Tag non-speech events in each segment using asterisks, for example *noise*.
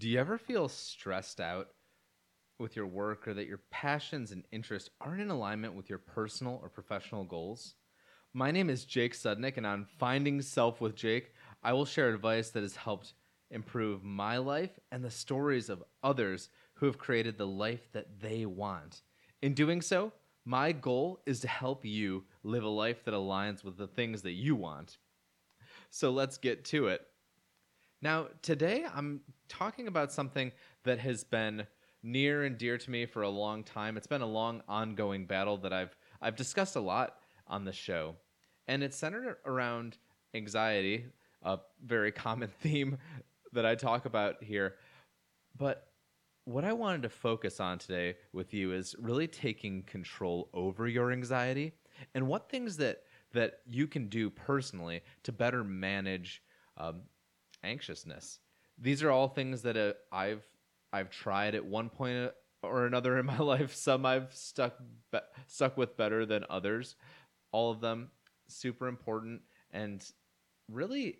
Do you ever feel stressed out with your work or that your passions and interests aren't in alignment with your personal or professional goals? My name is Jake Sudnick, and on Finding Self with Jake, I will share advice that has helped improve my life and the stories of others who have created the life that they want. In doing so, my goal is to help you live a life that aligns with the things that you want. So let's get to it. Now, today I'm talking about something that has been near and dear to me for a long time. It's been a long ongoing battle that I've I've discussed a lot on the show. And it's centered around anxiety, a very *laughs* common theme that I talk about here. But what I wanted to focus on today with you is really taking control over your anxiety and what things that that you can do personally to better manage um, anxiousness. These are all things that uh, I've I've tried at one point or another *laughs* in my life. Some I've stuck be- stuck with better than others. All of them super important and really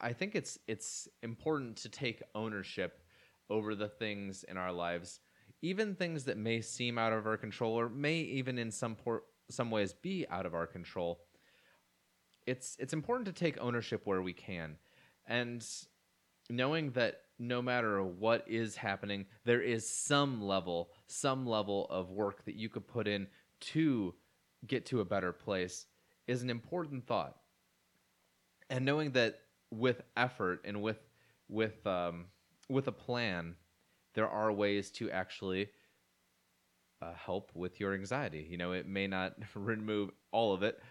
I think it's it's important to take ownership over the things in our lives, even things that may seem out of our control or may even in some por- some ways be out of our control. It's it's important to take ownership where we can, and knowing that no matter what is happening, there is some level, some level of work that you could put in to get to a better place is an important thought. And knowing that with effort and with with um, with a plan, there are ways to actually uh, help with your anxiety. You know, it may not *laughs* remove all of it,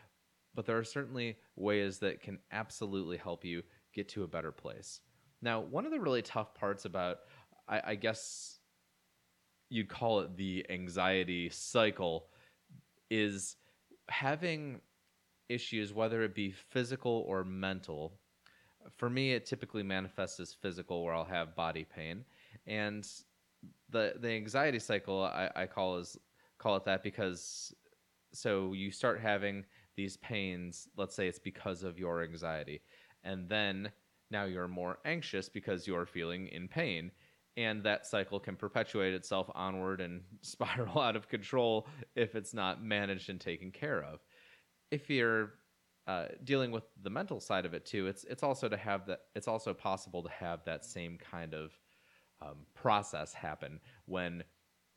but there are certainly ways that can absolutely help you get to a better place. Now, one of the really tough parts about, I, I guess you'd call it the anxiety cycle, is having issues, whether it be physical or mental, for me, it typically manifests as physical, where I'll have body pain, and the the anxiety cycle I, I call is call it that because so you start having these pains. Let's say it's because of your anxiety, and then now you're more anxious because you're feeling in pain, and that cycle can perpetuate itself onward and *laughs* spiral out of control if it's not managed and taken care of. If you're uh, dealing with the mental side of it too, it's it's also to have that. It's also possible to have that same kind of um, process happen when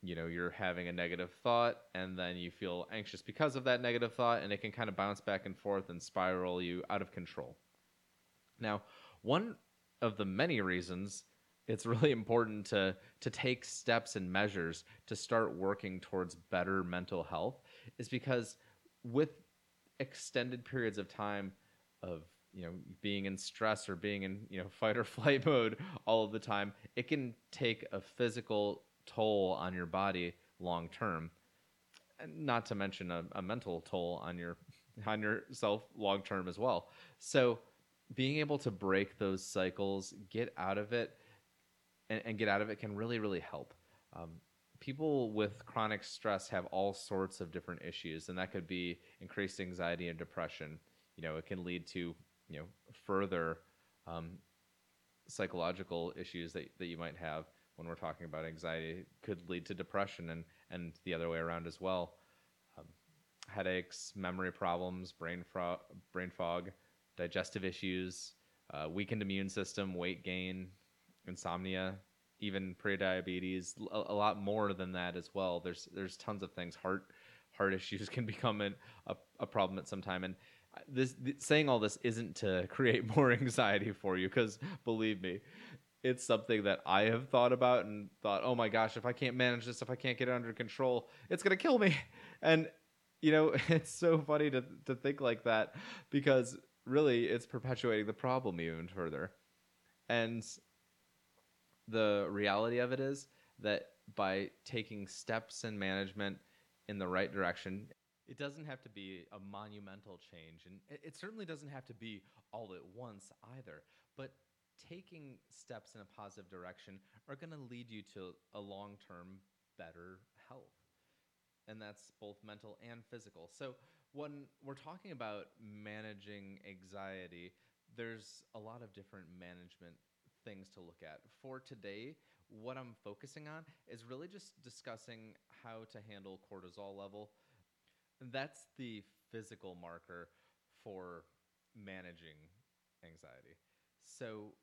you know you're having a negative thought and then you feel anxious because of that negative thought, and it can kind of bounce back and forth and spiral you out of control. Now, one of the many reasons it's really important to to take steps and measures to start working towards better mental health is because with extended periods of time of you know being in stress or being in you know *laughs* fight or flight mode all of the time it can take a physical toll on your body long term. Not to mention a, a mental toll on your *laughs* on yourself long term as well. So being able to break those cycles get out of it and, and get out of it can really really help um, people with chronic stress have all sorts of different issues, and that could be increased anxiety and depression. You know, it can lead to you know further um, psychological issues that, that you might have when we're talking about anxiety. It could lead to depression and and the other way around as well. Um, headaches, memory problems, brain fro- brain fog, digestive issues, uh, weakened immune system, weight gain, insomnia, even pre-diabetes a, a, lot more than that as well. There's there's tons of things. Heart heart *laughs* issues can become an, a, a problem at some time. And this th- saying all this isn't to *laughs* create more anxiety for you because believe me it's something that i have thought about and thought oh my gosh if i can't manage this if i can't get it under control it's to kill me. *laughs* And you know it's so funny to, to think like that because really it's perpetuating the problem even further and the reality of it is that by taking steps in management in the right direction, it doesn't have to be a monumental change. And it, certainly doesn't have to be all at once either. But taking steps in a positive direction are going to lead you to a long term better health. And that's both mental and physical. So when we're talking about managing anxiety, there's a lot of different management things to look at. For today, what I'm focusing on is really just discussing how to handle cortisol level. That's the physical marker for managing anxiety. So,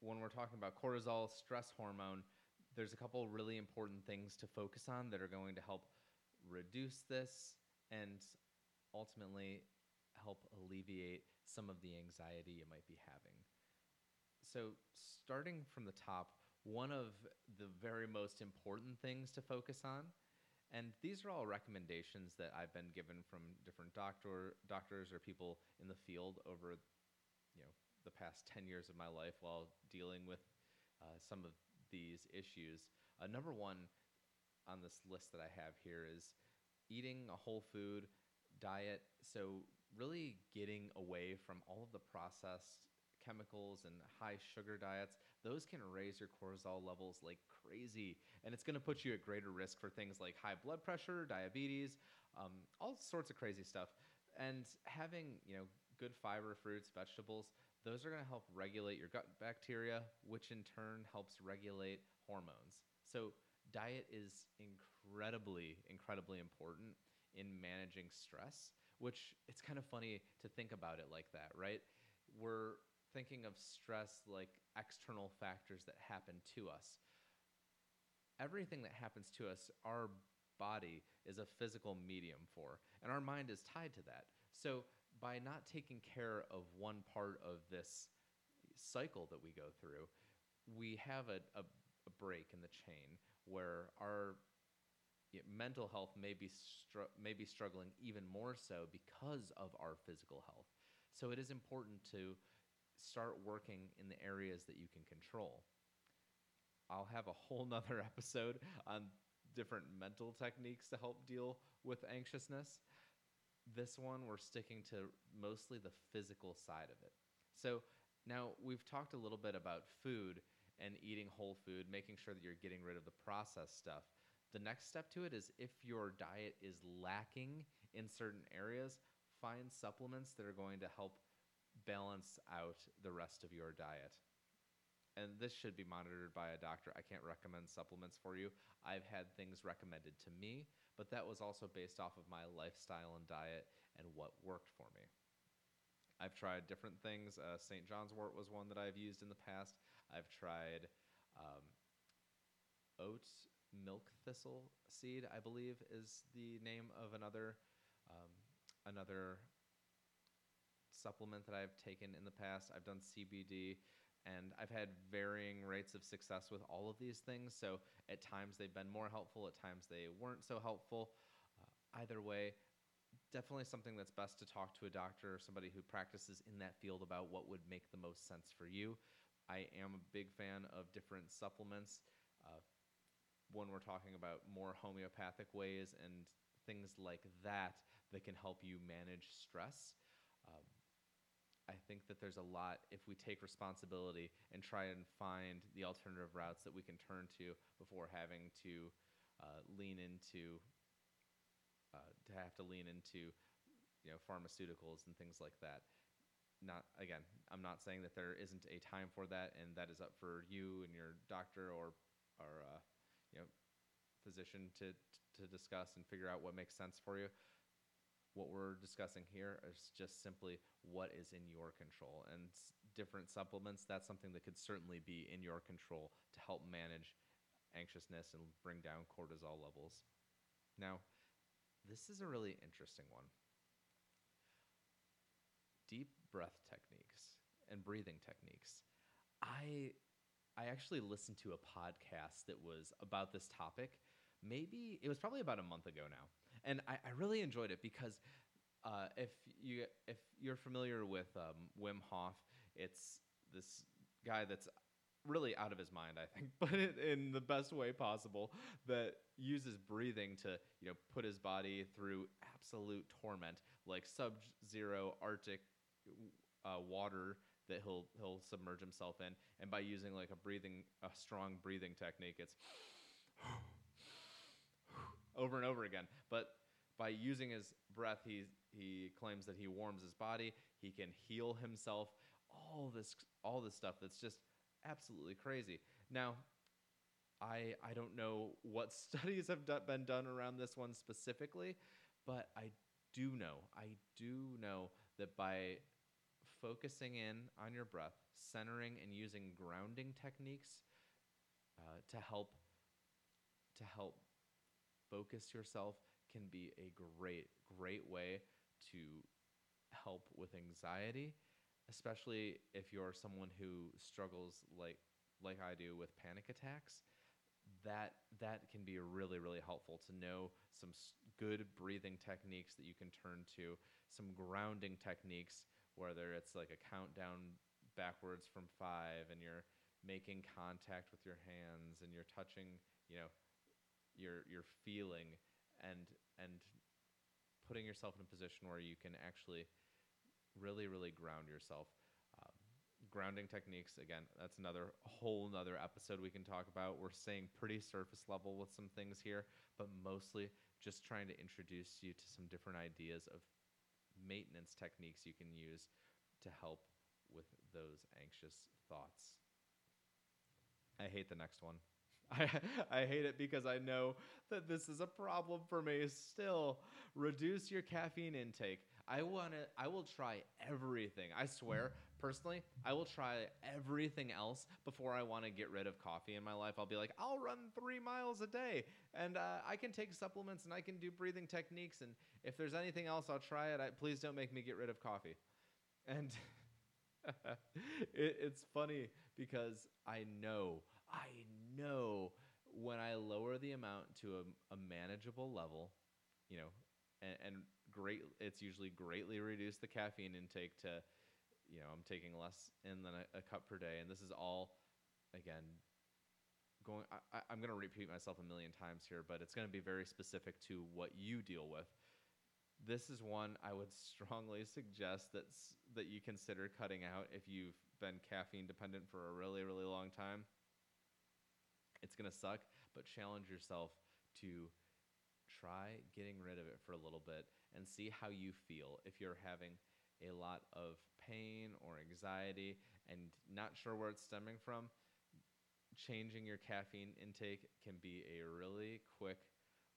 when we're talking about cortisol, stress hormone, there's a couple really important things to focus on that are going to help reduce this and ultimately help alleviate some of the anxiety you might be having. So, starting from the top, one of the very most important things to focus on, and these are all recommendations that I've been given from different doctor doctors or people in the field over, you know, the past ten years of my life while dealing with uh, some of these issues. Uh, number one on this list that I have here is eating a whole food diet. So, really getting away from all of the processed chemicals and high sugar diets, those can raise your cortisol levels like crazy. And it's going to put you at greater risk for things like high blood pressure, diabetes, um, all sorts of crazy stuff. And having, you know, good fiber, fruits, vegetables, those are going to help regulate your gut bacteria, which in turn helps regulate hormones. So, diet is incredibly, incredibly important in managing stress, which it's kind of funny to think about it like that, right? We're thinking of stress like external factors that happen to us. Everything that happens to us, our body is a physical medium for, and our mind is tied to that. So, by not taking care of one part of this cycle that we go through, we have a, a, a break in the chain where our mental health may be str- may be struggling even more so because of our physical health. So it is important to start working in the areas that you can control. I'll have a whole *laughs* nother episode on different mental techniques to help deal with anxiousness. This one, we're sticking to mostly the physical side of it. So now we've talked a little bit about food and eating whole food, making sure that you're getting rid of the processed stuff. The next step to it is if your diet is lacking in certain areas, find supplements that are going to help balance out the rest of your diet. And this should be monitored by a doctor. I can't recommend supplements for you. I've had things recommended to me, but that was also based off of my lifestyle and diet and what worked for me. I've tried different things. Uh, St. John's wort was one that I've used in the past. I've tried um, oats milk thistle seed, I believe, is the name of another um, another supplement that I've taken in the past. I've done CBD, and I've had varying rates of success with all of these things. So at times they've been more helpful, at times they weren't so helpful. Uh, either way, definitely something that's best to talk to a doctor or somebody who practices in that field about what would make the most sense for you. I am a big fan of different supplements. When we're talking about more homeopathic ways and things like that that can help you manage stress. Um, I think that there's a lot if we take responsibility and try and find the alternative routes that we can turn to before having to uh, lean into uh, to have to lean into you know pharmaceuticals and things like that. Not again, I'm not saying that there isn't a time for that, and that is up for you and your doctor or or uh, you know physician to to discuss and figure out what makes sense for you. What we're discussing here is just simply what is in your control, and different supplements. That's something that could certainly be in your control to help manage anxiousness and bring down cortisol levels. Now, this is a really interesting one. Deep breath techniques and breathing techniques. I I actually listened to a podcast that was about this topic. Maybe it was probably about a month ago now, and I, I really enjoyed it because uh, if you if you're familiar with um, Wim Hof, it's this guy that's really out of his mind, I think, *laughs* but in the best way possible, that uses breathing to, you know, put his body through absolute torment, like sub-zero Arctic uh, water that he'll he'll submerge himself in, and by using like a breathing a strong breathing technique, it's over and over again. But by using his breath, he he claims that he warms his body, he can heal himself. All this all this stuff that's just absolutely crazy. Now, I I don't know what *laughs* studies have been done around this one specifically, but I do know I do know that by focusing in on your breath, centering and using grounding techniques uh, to help to help focus yourself can be a great great way to help with anxiety especially if you're someone who struggles like like I do with panic attacks. That that can be really really helpful to know some good breathing techniques that you can turn to some grounding techniques whether it's like a countdown backwards from 5 and you're making contact with your hands and you're touching you know you're you're feeling and and putting yourself in a position where you can actually really really ground yourself. Um, grounding techniques again that's another whole another episode we can talk about. We're staying pretty surface level with some things here but mostly just trying to introduce you to some different ideas of maintenance techniques you can use to help with those anxious thoughts i hate the next one *laughs* I, I hate it because I know that this is a problem for me still. Reduce your caffeine intake. I want to I will try everything. I swear, personally, I will try everything else before I want to get rid of coffee in my life. I'll be like, I'll run 3 miles a day and uh, I can take supplements and I can do breathing techniques and if there's anything else I'll try it. I, please don't make me get rid of coffee. And *laughs* it, it's funny because I know, I know when I lower the amount to a, a manageable level, you know, and, and great, it's usually greatly reduce the caffeine intake to, you know, I'm taking less in than a, a cup per day. And this is all, again, going, I, I'm going to repeat myself a million times here, but it's going to be very specific to what you deal with this is one I would *laughs* strongly suggest that that you consider cutting out if you've been caffeine dependent for a really really long time. It's going to suck, but challenge yourself to try getting rid of it for a little bit and see how you feel if you're having a lot of pain or anxiety and not sure where it's stemming from changing your caffeine intake can be a really quick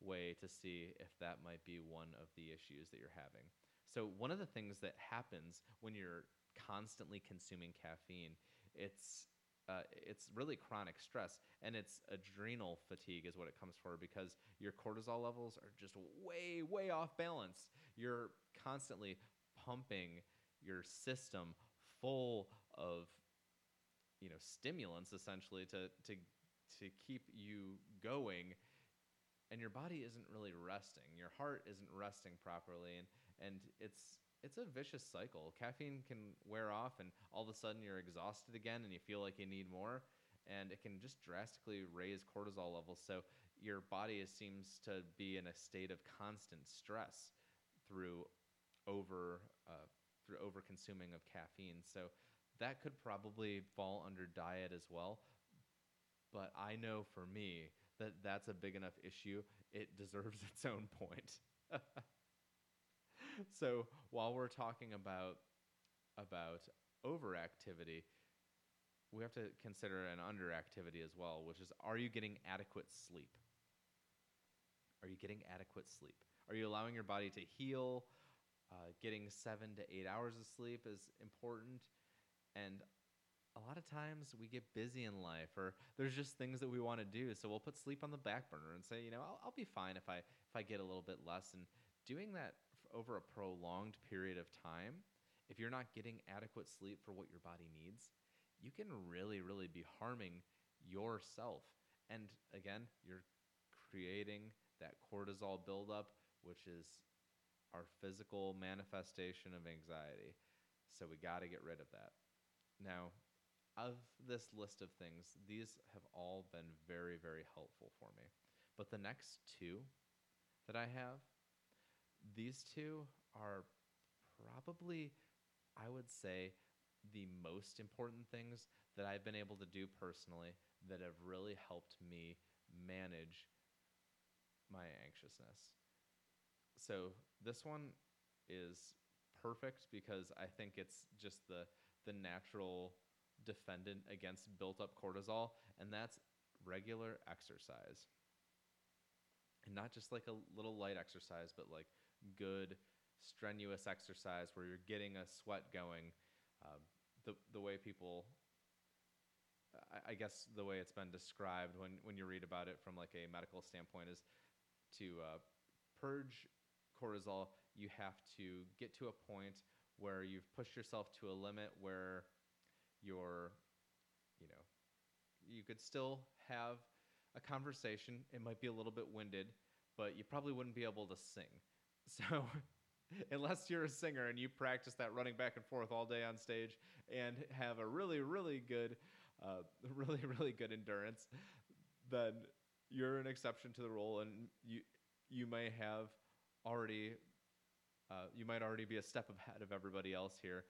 way to see if that might be one of the issues that you're having. So one of the things that happens when you're constantly consuming caffeine, it's uh, it's really chronic stress and it's adrenal fatigue is what it comes for because your cortisol levels are just way way off balance you're constantly pumping your system full of you know stimulants essentially to to to keep you going and your body isn't really resting. Your heart isn't resting properly, and and it's it's a vicious cycle. Caffeine can wear off, and all of a sudden you're exhausted again, and you feel like you need more, and it can just drastically raise cortisol levels. So your body seems to be in a state of constant stress through over uh, over consuming of caffeine. So that could probably fall under diet as well. But I know for me, that that's a big enough issue, it *laughs* deserves its own point. *laughs* so while we're talking about about overactivity, we have to consider an underactivity as well, which is are you getting adequate sleep? Are you getting adequate sleep? Are you allowing your body to heal? Uh, getting seven to eight hours of sleep is important. And a lot of times we get busy in life or there's just things that we want to do. So we'll put sleep on the back burner and say you know I'll, I'll be fine if i if i get a little bit less. And doing that over a prolonged period of time if you're not getting adequate sleep for what your body needs you can really really be harming yourself. And again you're creating that cortisol buildup which is our physical manifestation of anxiety so we got to get rid of that now of this list of things, these have all been very, very helpful for me. But the next two that I have, these two are probably, I would say, the most important things that I've been able to do personally that have really helped me manage my anxiousness. So this one is perfect because I think it's just the the natural defendant against built up cortisol, and that's regular exercise. And not just like a little light exercise, but like good, strenuous exercise where you're getting a sweat going. Uh, the, the way people, I, guess the way it's been described when, when you read about it from like a medical standpoint is to uh, purge cortisol, you have to get to a point where you've pushed yourself to a limit where you're, you know, you could still have a conversation. It might be a little bit winded, but you probably wouldn't be able to sing. *laughs* So, unless you're a singer and you practice that running back and forth all day on stage and have a really, really good, uh, *laughs* really, really good endurance, then you're an exception to the rule, and you you may have already uh, you might already be a step ahead of everybody else here.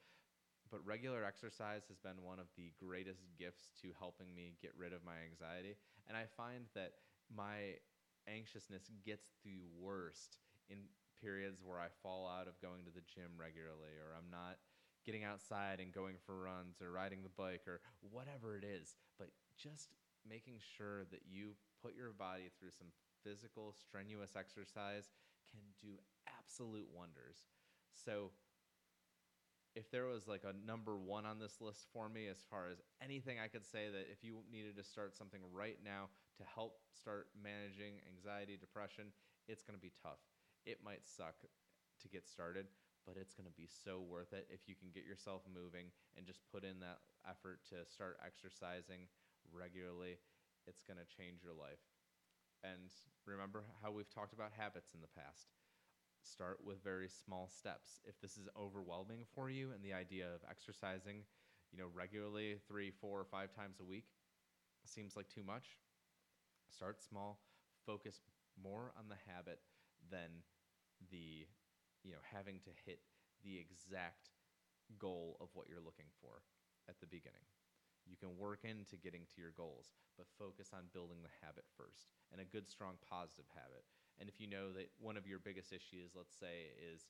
But regular exercise has been one of the greatest gifts to helping me get rid of my anxiety. And I find that my anxiousness gets the worst in periods where I fall out of going to the gym regularly or I'm not getting outside and going for runs or riding the bike or whatever it is. But just making sure that you put your body through some physical, strenuous exercise can do absolute wonders. So, if there was like a number one on this list for me, as far as anything I could say that if you needed to start something right now to help start managing anxiety, depression, it's going to be tough. It might suck to get started, but it's going to be so worth it if you can get yourself moving and just put in that effort to start exercising regularly. It's going to change your life. And remember how we've talked about habits in the past start with very small steps. If this is overwhelming for you and the idea of exercising, you know, regularly three, four, or five times a week seems like too much, start small, focus more on the habit than the, you know, having to hit the exact goal of what you're looking for at the beginning. You can work into getting to your goals, but focus on building the habit first and a good, strong, positive habit. And if you know that one of your biggest issues, let's say, is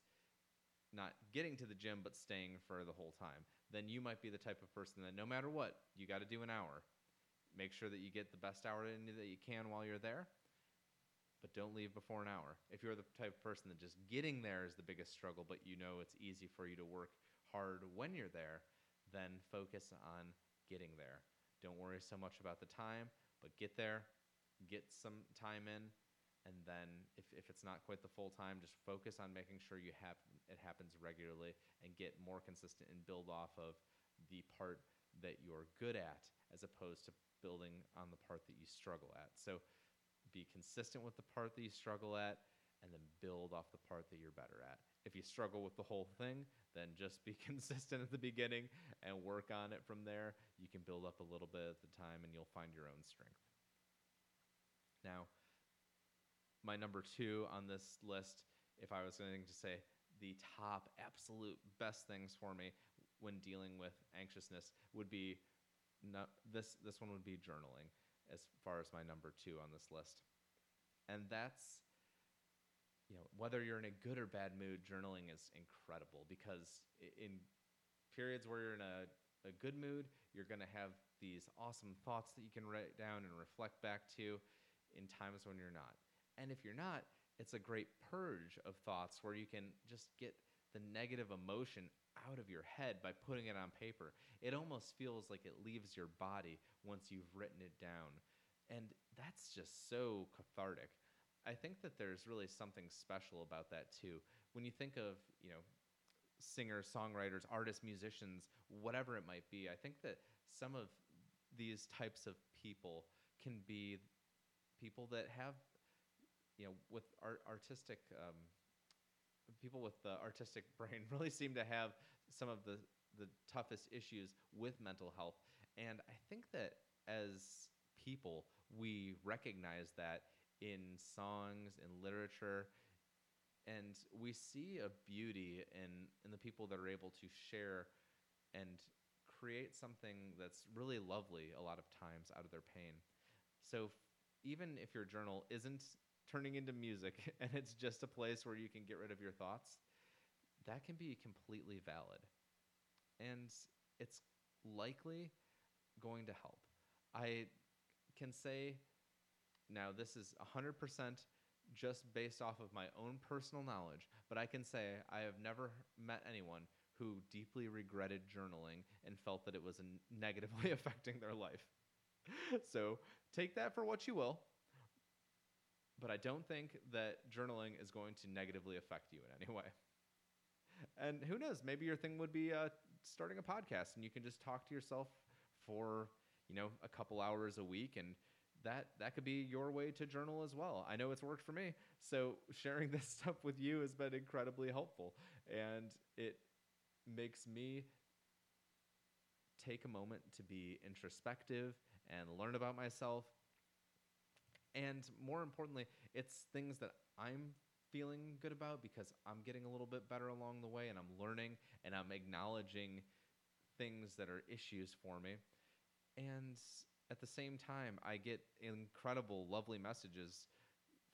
not getting to the gym but staying for the whole time, then you might be the type of person that no matter what, you got to do an hour. Make sure that you get the best hour in that you can while you're there, but don't leave before an hour. If you're the type of person that just getting there is the biggest struggle, but you know it's easy for you to work hard when you're there, then focus on getting there. Don't worry so much about the time, but get there, get some time in, and then if, if it's not quite the full time just focus on making sure you have it happens regularly and get more consistent and build off of the part that you're good at as opposed to building on the part that you struggle at so be consistent with the part that you struggle at and then build off the part that you're better at if you struggle with the whole thing then just be *laughs* consistent at the beginning and work on it from there you can build up a little bit at the time and you'll find your own strength now my number two on this list, if I was going to say the top absolute best things for me when dealing with anxiousness, would be not, this. This one would be journaling, as far as my number two on this list, and that's you know whether you're in a good or bad mood, journaling is incredible because in periods where you're in a, a good mood, you're going to have these awesome thoughts that you can write down and reflect back to in times when you're not and if you're not, it's a great purge of thoughts where you can just get the negative emotion out of your head by putting it on paper. It almost feels like it leaves your body once you've written it down. And that's just so cathartic. I think that there's really something special about that too. When you think of, you know, singers, songwriters, artists, musicians, whatever it might be, I think that some of these types of people can be people that have you know, with art, artistic um, people with the artistic *laughs* brain really seem to have some of the the toughest issues with mental health, and I think that as people we recognize that in songs in literature and we see a beauty in in the people that are able to share and create something that's really lovely a lot of times out of their pain so even if your journal isn't turning into music *laughs* and it's just a place where you can get rid of your thoughts, that can be completely valid. And it's likely going to help. I can say now this is 100% just based off of my own personal knowledge, but I can say I have never met anyone who deeply regretted journaling and felt that it was negatively *laughs* affecting their life. *laughs* so take that for what you will. But I don't think that journaling is going to negatively affect you in any *laughs* way. And who knows? Maybe your thing would be uh, starting a podcast, and you can just talk to yourself for you know a couple hours a week, and that that could be your way to journal as well. I know it's worked for me, so sharing *laughs* this stuff with you has been incredibly helpful, and it makes me take a moment to be introspective and learn about myself. And more importantly, it's things that I'm feeling good about because I'm getting a little bit better along the way and I'm learning and I'm acknowledging things that are issues for me. And at the same time, I get incredible, lovely messages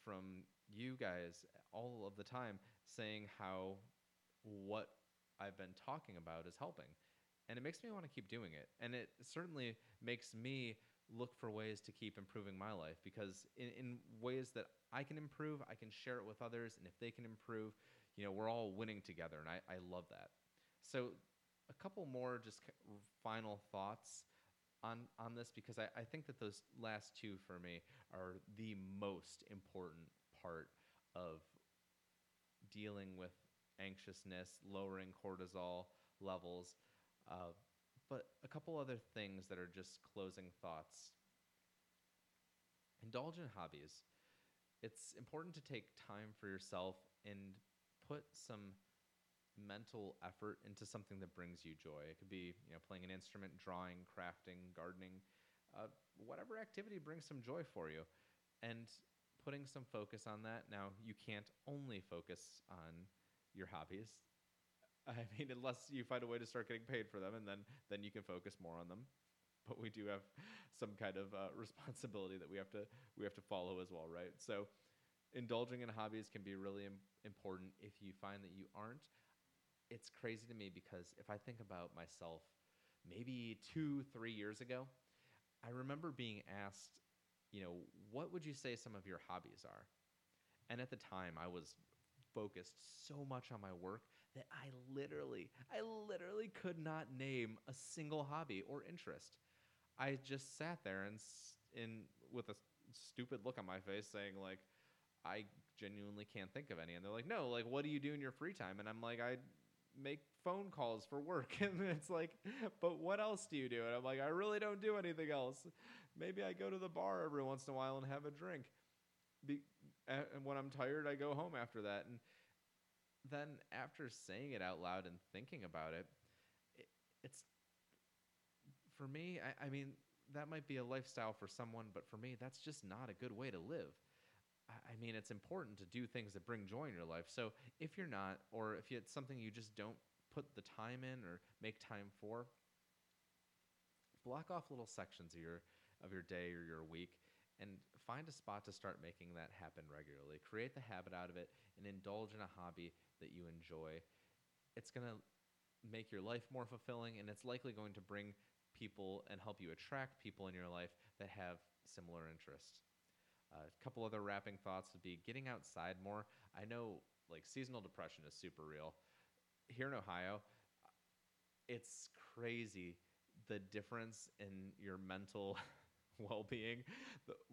from you guys all of the time saying how what I've been talking about is helping. And it makes me want to keep doing it. And it certainly makes me look for ways to keep improving my life because in, in ways that I can improve, I can share it with others. And if they can improve, you know, we're all winning together. And I, I love that. So, a couple more just final thoughts on, on this because I, I think that those last two for me are the most important part of dealing with anxiousness, lowering cortisol levels. Uh, but a couple other things that are just closing thoughts. Indulge in hobbies. It's important to take time for yourself and put some mental effort into something that brings you joy. It could be, you know, playing an instrument, drawing, crafting, gardening, uh, whatever activity brings some joy for you, and putting some focus on that. Now, you can't only focus on your hobbies. *laughs* I mean, unless you find a way to start getting paid for them, and then then you can focus more on them. But we do have some kind of uh, *laughs* responsibility that we have to we have to follow as well, right? So, indulging in hobbies can be really Im- important if you find that you aren't it's crazy to me because if I think about myself, maybe two, three years ago, I remember being asked, you know, what would you say some of your hobbies are? And at the time, I was focused so much on my work that I literally, I literally could not name a single hobby or interest. I just sat there and in with a stupid look on my face saying like I genuinely can't think of any and they're like no like what do you do in your free time and I'm like I make phone calls for work. *laughs* And it's like but what else do you do? And i'm like i really don't do anything else. Maybe i go to the bar every once in a while and have a drink. Be, and when i'm tired i go home after that. And then after saying it out loud and thinking about it, it it's for me I, I mean that might be a lifestyle for someone but for me that's just not a good way to live I mean, it's important to do things that bring joy in your life. So if you're not, or if it's something you just don't put the time in or make time for, block off little sections of your of your day or your week and find a spot to start making that happen regularly. Create the habit out of it and indulge in a hobby that you enjoy. It's going to make your life more fulfilling and it's likely going to bring people and help you attract people in your life that have similar interests. A couple other wrapping thoughts would be getting outside more. I know like seasonal depression is super real. Here in Ohio, it's crazy the difference in your mental *laughs* well-being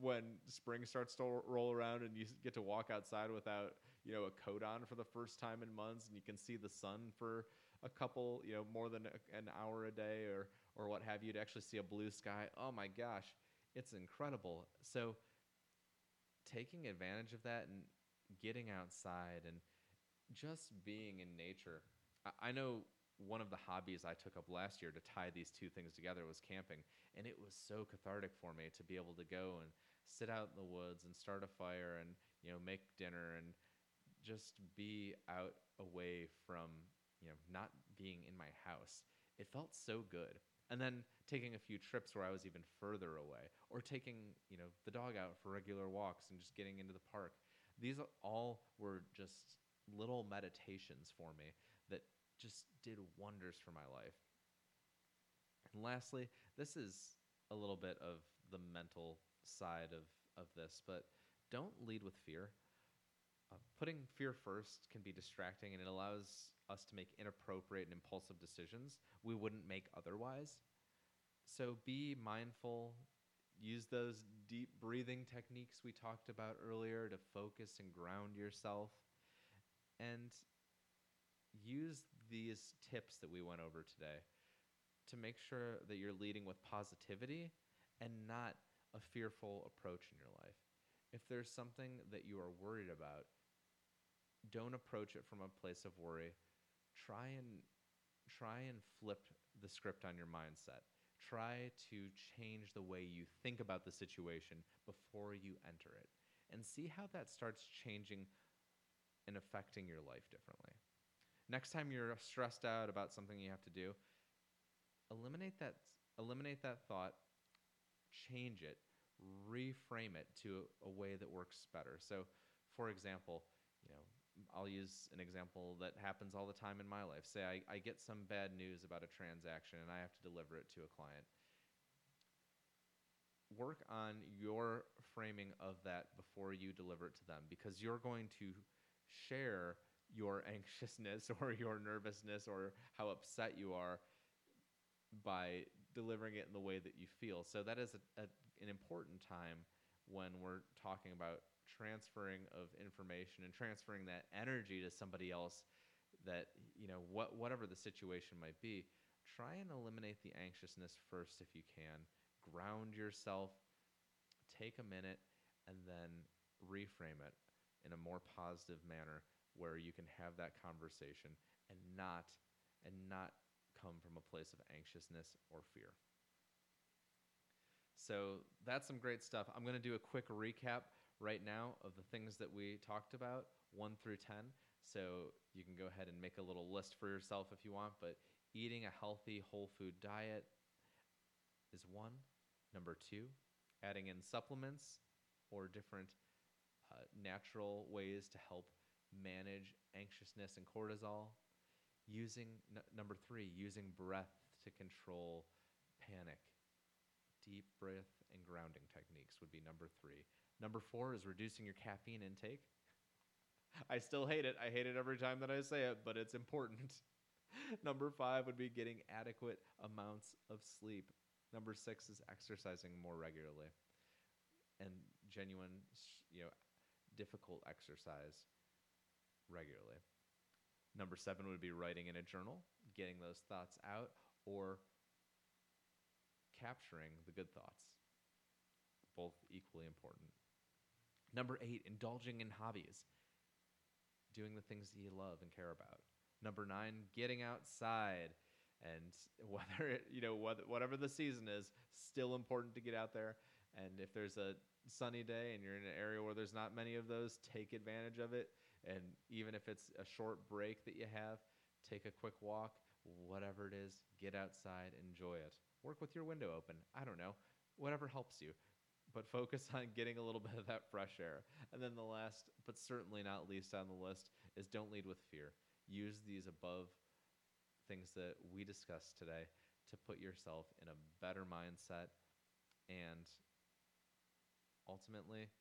when spring starts to roll around and you get to walk outside without you know a coat on for the first time in months and you can see the sun for a couple you know more than an hour a day or or what have you to actually see a blue sky oh my gosh it's incredible so taking advantage of that and getting outside and just being in nature. I, I know one of the hobbies I took up last year to tie these two things together was camping, and it was so cathartic for me to be able to go and sit out in the woods and start a fire and you know make dinner and just be out away from you know not being in my house. It felt so good and then taking a few trips where I was even further away, or taking you know the dog out for regular walks and just getting into the park. These all were just little meditations for me that just did wonders for my life. And lastly, this is a little bit of the mental side of of this, but don't lead with fear. Uh, putting fear first can be distracting, and it allows us to make inappropriate and impulsive decisions we wouldn't make otherwise. So be mindful. Use those deep breathing techniques we talked about earlier to focus and ground yourself. And use these tips that we went over today to make sure that you're leading with positivity and not a fearful approach in your life. If there's something that you are worried about, don't approach it from a place of worry. Try and try and flip the script on your mindset. Try to change the way you think about the situation before you enter it and see how that starts changing and affecting your life differently. Next time you're stressed out about something you have to do, eliminate that eliminate that thought, change it, reframe it to a way that works better. So, for example, I'll use an example that happens all the time in my life. Say I, I get some bad news about a transaction and I have to deliver it to a client. Work on your framing of that before you deliver it to them because you're going to share your *laughs* anxiousness or your nervousness or how upset you are by delivering it in the way that you feel. So that is a, a, an important time when we're talking about transferring of information and transferring that energy to somebody else that you know what whatever the situation might be try and eliminate the anxiousness first if you can ground yourself take a minute and then reframe it in a more positive manner where you can have that conversation and not and not come from a place of anxiousness or fear. So that's some great stuff. I'm going to do a quick recap right now of the things that we talked about, 1 through 10. So you can go ahead and make a little list for yourself if you want, but eating a healthy whole food diet is one. Number two, adding in supplements or different uh, natural ways to help manage anxiousness and cortisol. Using n- number three, using breath to control panic. Deep breath and grounding techniques would be number three. Number four is reducing your caffeine intake. I still hate it. I hate it every time that I say it, but it's important. *laughs* Number five would be getting adequate amounts of sleep. Number six is exercising more regularly and genuine, you know, difficult exercise regularly. Number seven would be writing in a journal, getting those thoughts out, or capturing the good thoughts. Both equally important. Number eight, indulging in hobbies, doing the things that you love and care about. Number nine, getting outside. And *laughs* whether it, you know, whatever the season is, still important to get out there. And if there's a sunny day and you're in an area where there's not many of those, take advantage of it. And even if it's a short break that you have, take a quick walk, whatever it is, get outside, enjoy it. Work with your window open. I don't know, whatever helps you. But focus on getting a little *laughs* bit of that fresh air. And then the last, but certainly not least on the list, is don't lead with fear. Use these above things that we discussed today to put yourself in a better mindset and ultimately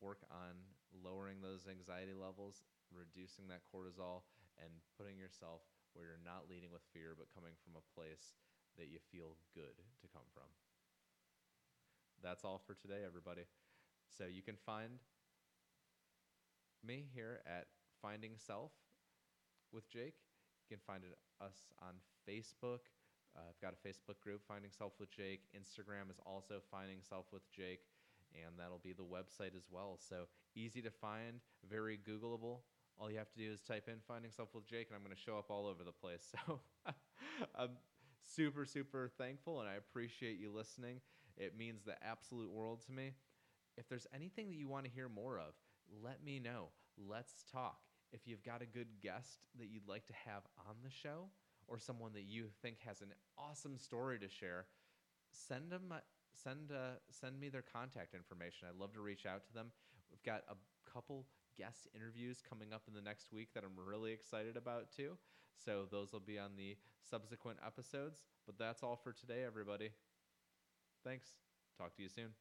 work on lowering those anxiety levels, reducing that cortisol, and putting yourself where you're not leading with fear, but coming from a place that you feel good to come from. That's all for today, everybody. So you can find me here at Finding Self with Jake. You can find us on Facebook. Uh, I've got a Facebook group, Finding Self with Jake. Instagram is also Finding Self with Jake and that'll be the website as well. So easy to find, very Googleable. All you have to do is type in Finding Self with Jake, and I'm going to show up all over the place. *laughs* So *laughs* I'm super, super thankful, and I appreciate you listening. It means the absolute world to me. If there's anything that you want to hear more of, let me know. Let's talk. If you've got a good guest that you'd like to have on the show, or someone that you think has an awesome story to share, send them send uh, send me their contact information. I'd love to reach out to them. We've got a couple guest interviews coming up in the next week that I'm really excited about too. So those will be on the subsequent episodes. But that's all for today, everybody. Thanks. Talk to you soon.